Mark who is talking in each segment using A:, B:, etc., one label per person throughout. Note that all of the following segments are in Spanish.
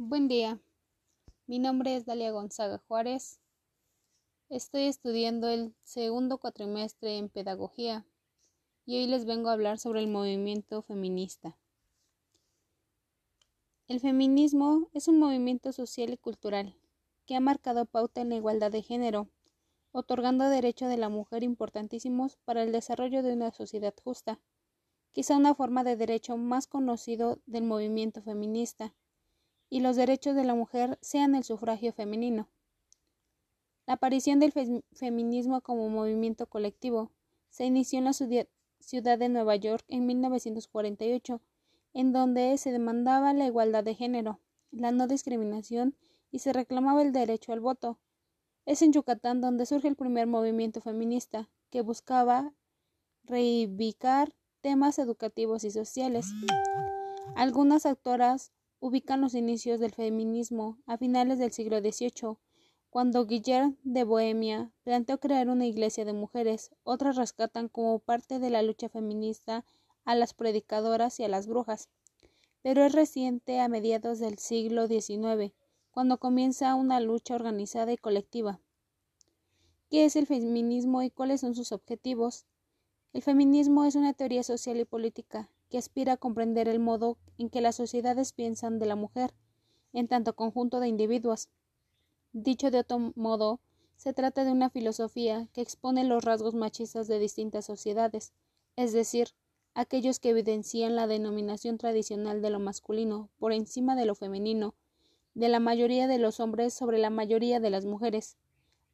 A: Buen día. Mi nombre es Dalia Gonzaga Juárez. Estoy estudiando el segundo cuatrimestre en Pedagogía y hoy les vengo a hablar sobre el movimiento feminista. El feminismo es un movimiento social y cultural que ha marcado pauta en la igualdad de género, otorgando derechos de la mujer importantísimos para el desarrollo de una sociedad justa quizá una forma de derecho más conocido del movimiento feminista, y los derechos de la mujer sean el sufragio femenino. La aparición del feminismo como movimiento colectivo se inició en la ciudad de Nueva York en 1948, en donde se demandaba la igualdad de género, la no discriminación y se reclamaba el derecho al voto. Es en Yucatán donde surge el primer movimiento feminista, que buscaba reivindicar temas educativos y sociales. Algunas autoras ubican los inicios del feminismo a finales del siglo XVIII, cuando Guillermo de Bohemia planteó crear una iglesia de mujeres, otras rescatan como parte de la lucha feminista a las predicadoras y a las brujas. Pero es reciente a mediados del siglo XIX, cuando comienza una lucha organizada y colectiva. ¿Qué es el feminismo y cuáles son sus objetivos? El feminismo es una teoría social y política que aspira a comprender el modo en que las sociedades piensan de la mujer, en tanto conjunto de individuos. Dicho de otro modo, se trata de una filosofía que expone los rasgos machistas de distintas sociedades, es decir, aquellos que evidencian la denominación tradicional de lo masculino por encima de lo femenino, de la mayoría de los hombres sobre la mayoría de las mujeres.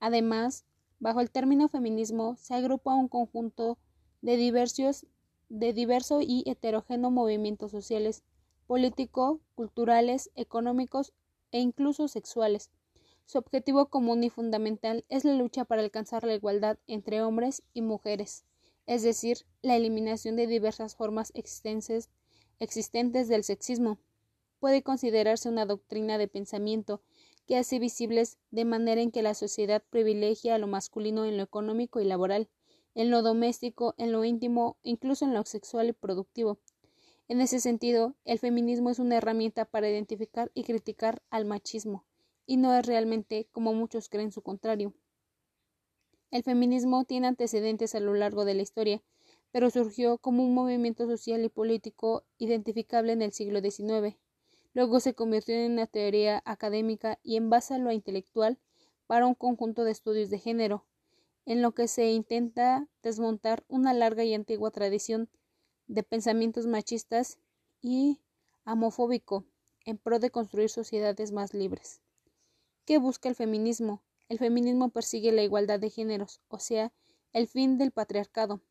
A: Además, bajo el término feminismo se agrupa un conjunto de, diversos, de diverso y heterogéneo movimientos sociales, políticos, culturales, económicos e incluso sexuales. Su objetivo común y fundamental es la lucha para alcanzar la igualdad entre hombres y mujeres, es decir, la eliminación de diversas formas existentes, existentes del sexismo. Puede considerarse una doctrina de pensamiento que hace visibles de manera en que la sociedad privilegia a lo masculino en lo económico y laboral, en lo doméstico, en lo íntimo, incluso en lo sexual y productivo. En ese sentido, el feminismo es una herramienta para identificar y criticar al machismo, y no es realmente como muchos creen su contrario. El feminismo tiene antecedentes a lo largo de la historia, pero surgió como un movimiento social y político identificable en el siglo XIX. Luego se convirtió en una teoría académica y en base a lo intelectual para un conjunto de estudios de género, en lo que se intenta desmontar una larga y antigua tradición de pensamientos machistas y homofóbico en pro de construir sociedades más libres. ¿Qué busca el feminismo? El feminismo persigue la igualdad de géneros, o sea, el fin del patriarcado,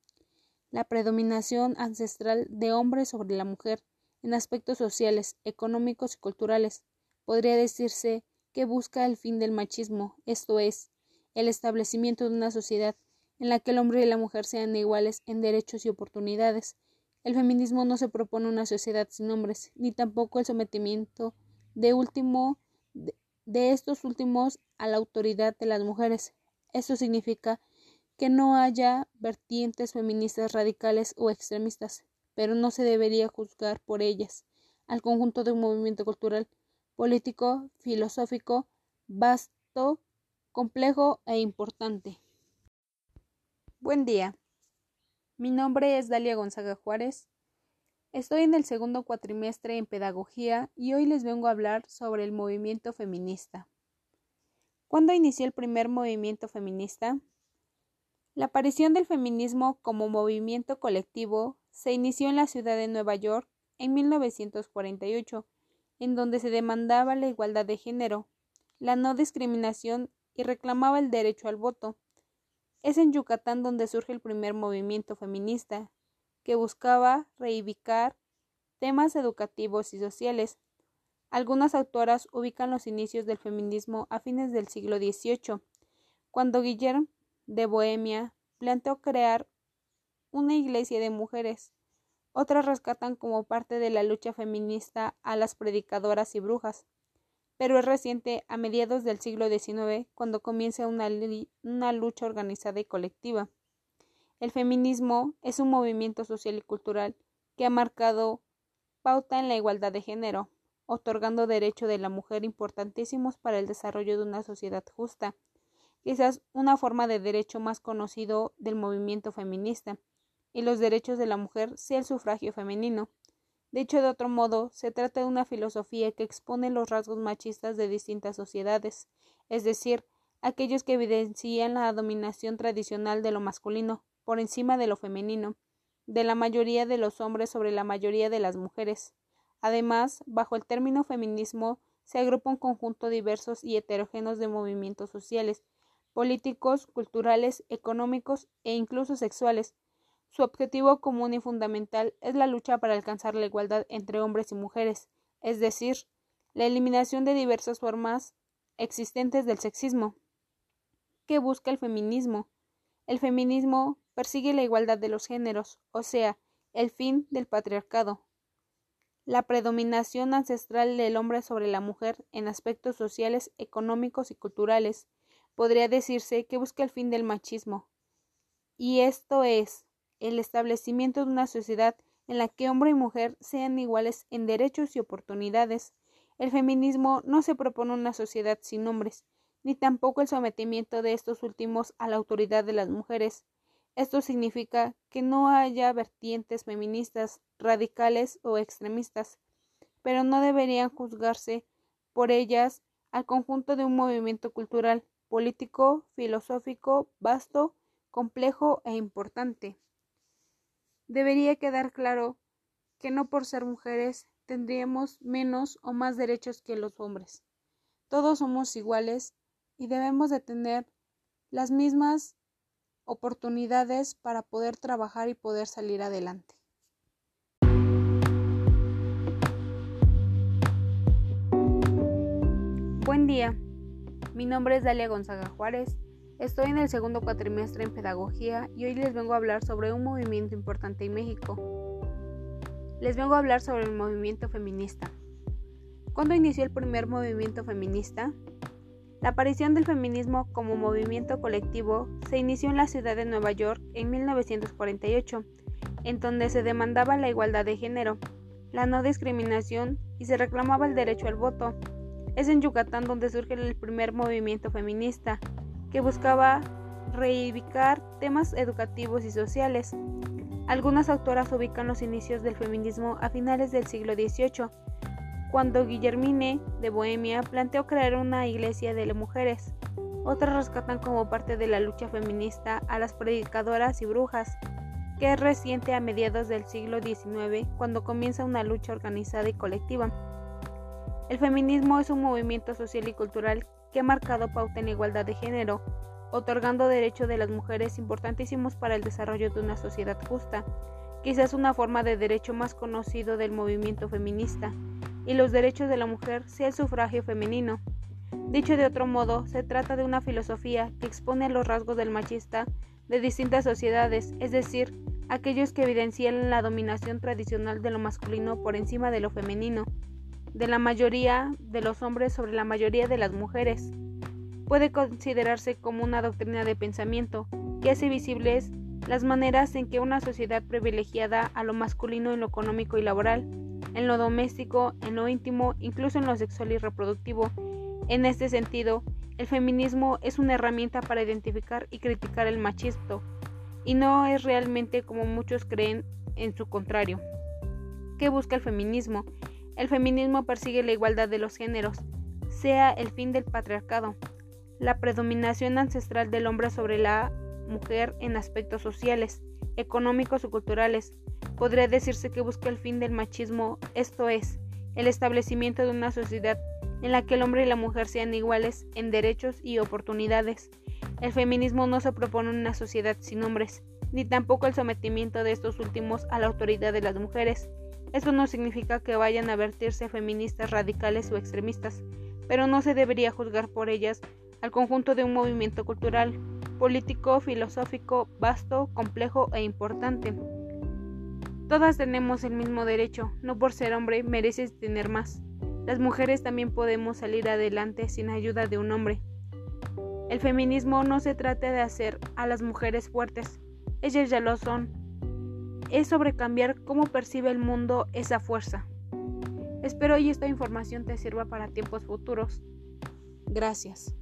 A: la predominación ancestral de hombres sobre la mujer en aspectos sociales, económicos y culturales. Podría decirse que busca el fin del machismo, esto es, el establecimiento de una sociedad en la que el hombre y la mujer sean iguales en derechos y oportunidades. El feminismo no se propone una sociedad sin hombres, ni tampoco el sometimiento de, de, estos últimos a la autoridad de las mujeres. Esto significa que no haya vertientes feministas radicales o extremistas, pero no se debería juzgar por ellas al conjunto de un movimiento cultural, político, filosófico, vasto complejo e importante. Buen día. Mi nombre es Dalia Gonzaga Juárez. Estoy en el segundo cuatrimestre en Pedagogía y hoy les vengo a hablar sobre el movimiento feminista. ¿Cuándo inició el primer movimiento feminista? La aparición del feminismo como movimiento colectivo se inició en la ciudad de Nueva York en 1948, en donde se demandaba la igualdad de género, la no discriminación y reclamaba el derecho al voto. Es en Yucatán donde surge el primer movimiento feminista, que buscaba reivindicar temas educativos y sociales. Algunas autoras ubican los inicios del feminismo a fines del siglo XVIII, cuando Guillermo de Bohemia planteó crear una iglesia de mujeres. Otras rescatan como parte de la lucha feminista a las predicadoras y brujas pero es reciente a mediados del siglo XIX cuando comienza una, lucha organizada y colectiva. El feminismo es un movimiento social y cultural que ha marcado pauta en la igualdad de género, otorgando derechos de la mujer importantísimos para el desarrollo de una sociedad justa, quizás una forma de derecho más conocido del movimiento feminista, y los derechos de la mujer sea el sufragio femenino. Dicho de otro modo, se trata de una filosofía que expone los rasgos machistas de distintas sociedades, es decir, aquellos que evidencian la dominación tradicional de lo masculino por encima de lo femenino, de la mayoría de los hombres sobre la mayoría de las mujeres. Además, bajo el término feminismo se agrupa un conjunto diversos y heterogéneos de movimientos sociales, políticos, culturales, económicos e incluso sexuales. Su objetivo común y fundamental es la lucha para alcanzar la igualdad entre hombres y mujeres, es decir, la eliminación de diversas formas existentes del sexismo. ¿Qué busca el feminismo? El feminismo persigue la igualdad de los géneros, o sea, el fin del patriarcado. La predominación ancestral del hombre sobre la mujer en aspectos sociales, económicos y culturales podría decirse que busca el fin del machismo. Y esto es el establecimiento de una sociedad en la que hombre y mujer sean iguales en derechos y oportunidades. El feminismo no se propone una sociedad sin hombres, ni tampoco el sometimiento de estos últimos a la autoridad de las mujeres. Esto significa que no haya vertientes feministas radicales o extremistas, pero no deberían juzgarse por ellas al conjunto de un movimiento cultural, político, filosófico, vasto, complejo e importante. Debería quedar claro que no por ser mujeres tendríamos menos o más derechos que los hombres. Todos somos iguales y debemos de tener las mismas oportunidades para poder trabajar y poder salir adelante. Buen día, mi nombre es Dalia Gonzaga Juárez, estoy en el segundo cuatrimestre en Pedagogía y hoy les vengo a hablar sobre un movimiento importante en México. Les vengo a hablar sobre el movimiento feminista. ¿Cuándo inició el primer movimiento feminista? La aparición del feminismo como movimiento colectivo se inició en la ciudad de Nueva York en 1948, en donde se demandaba la igualdad de género, la no discriminación y se reclamaba el derecho al voto. Es en Yucatán donde surge el primer movimiento feminista, que buscaba reivindicar temas educativos y sociales. Algunas autoras ubican los inicios del feminismo a finales del siglo XVIII, cuando Guillermine de Bohemia planteó crear una iglesia de mujeres. Otras rescatan como parte de la lucha feminista a las predicadoras y brujas, que es reciente a mediados del siglo XIX, cuando comienza una lucha organizada y colectiva. El feminismo es un movimiento social y cultural que ha marcado pauta en igualdad de género, otorgando derechos de las mujeres importantísimos para el desarrollo de una sociedad justa, quizás una forma de derecho más conocido del movimiento feminista, y los derechos de la mujer sea el sufragio femenino. Dicho de otro modo, se trata de una filosofía que expone los rasgos del machista de distintas sociedades, es decir, aquellos que evidencian la dominación tradicional de lo masculino por encima de lo femenino, de la mayoría de los hombres sobre la mayoría de las mujeres. Puede considerarse como una doctrina de pensamiento que hace visibles las maneras en que una sociedad privilegiada a lo masculino en lo económico y laboral en lo doméstico, en lo íntimo, incluso en lo sexual y reproductivo. En este sentido, el feminismo es una herramienta para identificar y criticar el machismo, y no es realmente como muchos creen en su contrario. ¿Qué busca el feminismo? El feminismo persigue la igualdad de los géneros, sea el fin del patriarcado, la predominación ancestral del hombre sobre la mujer en aspectos sociales, económicos o culturales, podría decirse que busca el fin del machismo, esto es, el establecimiento de una sociedad en la que el hombre y la mujer sean iguales en derechos y oportunidades. El feminismo no se propone una sociedad sin hombres, ni tampoco el sometimiento de estos últimos a la autoridad de las mujeres. Esto no significa que vayan a vertirse feministas radicales o extremistas, pero no se debería juzgar por ellas al conjunto de un movimiento cultural, político, filosófico, vasto, complejo e importante. Todas tenemos el mismo derecho, no por ser hombre mereces tener más. Las mujeres también podemos salir adelante sin ayuda de un hombre. El feminismo no se trata de hacer a las mujeres fuertes, ellas ya lo son. Es sobre cambiar cómo percibe el mundo esa fuerza. Espero y esta información te sirva para tiempos futuros. Gracias.